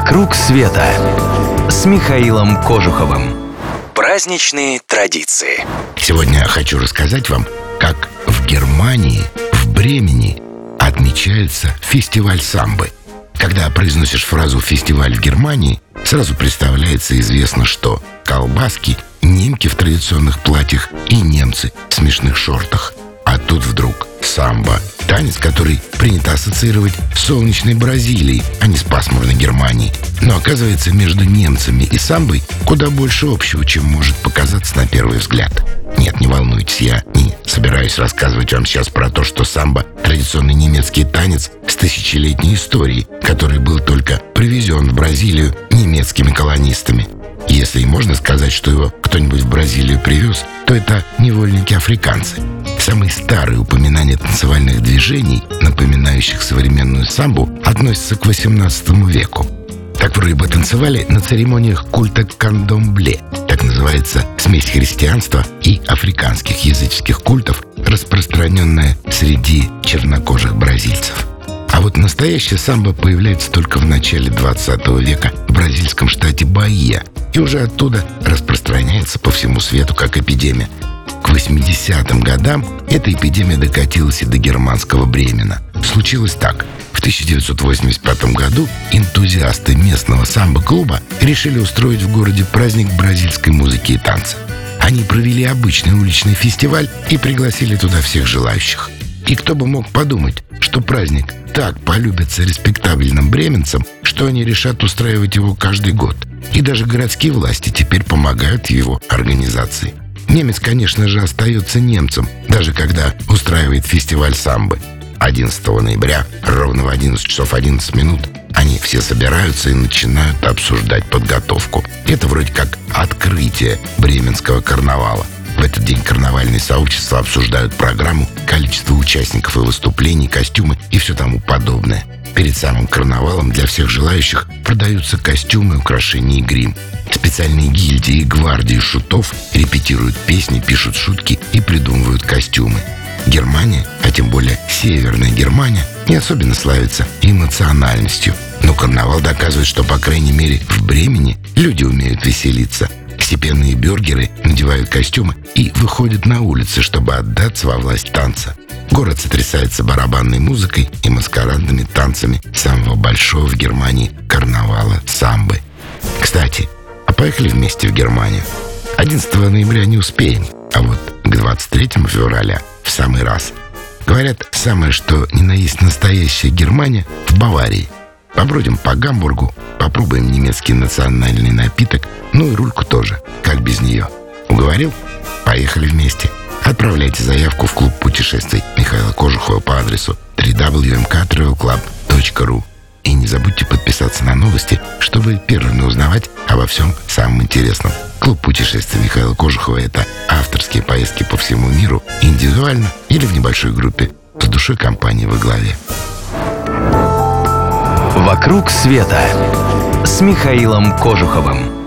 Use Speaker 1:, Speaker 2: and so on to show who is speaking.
Speaker 1: «Вокруг света» с Михаилом Кожуховым. Праздничные традиции.
Speaker 2: Сегодня я хочу рассказать вам, как в Германии, в Бремени отмечается фестиваль самбы. Когда произносишь фразу «фестиваль в Германии», сразу представляется известно, что колбаски, немки в традиционных платьях и немцы в смешных шортах. А тут вдруг самбо. Танец, который принято ассоциировать с солнечной Бразилией, а не с пасмурной Германией. Но оказывается, между немцами и самбой куда больше общего, чем может показаться на первый взгляд. Нет, не волнуйтесь, я не собираюсь рассказывать вам сейчас про то, что самбо – традиционный немецкий танец с тысячелетней историей, который был только привезен в Бразилию немецкими колонистами. Если и можно сказать, что его кто-нибудь в Бразилию привез, то это невольники-африканцы – Самые старые упоминания танцевальных движений, напоминающих современную самбу, относятся к XVIII веку. Так вроде бы танцевали на церемониях культа кандомбле. Так называется смесь христианства и африканских языческих культов, распространенная среди чернокожих бразильцев. А вот настоящая самбо появляется только в начале 20 века в бразильском штате Баия и уже оттуда распространяется по всему свету как эпидемия. К 80-м годам эта эпидемия докатилась и до германского Бремена. Случилось так. В 1985 году энтузиасты местного самбо-клуба решили устроить в городе праздник бразильской музыки и танца. Они провели обычный уличный фестиваль и пригласили туда всех желающих. И кто бы мог подумать, что праздник так полюбится респектабельным бременцам, что они решат устраивать его каждый год. И даже городские власти теперь помогают его организации. Немец, конечно же, остается немцем, даже когда устраивает фестиваль самбы. 11 ноября, ровно в 11 часов 11 минут, они все собираются и начинают обсуждать подготовку. Это вроде как открытие Бременского карнавала. В этот день карнавальные сообщества обсуждают программу, количество участников и выступлений, костюмы и все тому подобное. Перед самым карнавалом для всех желающих продаются костюмы, украшения и грим. Специальные гильдии и гвардии шутов репетируют песни, пишут шутки и придумывают костюмы. Германия, а тем более Северная Германия, не особенно славится эмоциональностью. Но карнавал доказывает, что, по крайней мере, в Бремени люди умеют веселиться. Степенные бюргеры надевают костюмы и выходят на улицы, чтобы отдаться во власть танца. Город сотрясается барабанной музыкой и маскарадными танцами самого большого в Германии карнавала самбы. Кстати, а поехали вместе в Германию. 11 ноября не успеем, а вот к 23 февраля в самый раз. Говорят, самое что ни на есть настоящая Германия в Баварии. Побродим по Гамбургу, попробуем немецкий национальный напиток, ну и рульку тоже, как без нее. Уговорил? Поехали вместе. Отправляйте заявку в клуб путешествий Михаила Кожухова по адресу www.mktravelclub.ru И не забудьте подписаться на новости, чтобы первыми узнавать обо всем самом интересном. Клуб путешествий Михаила Кожухова – это авторские поездки по всему миру, индивидуально или в небольшой группе, с душой компании во главе.
Speaker 1: «Вокруг света» с Михаилом Кожуховым.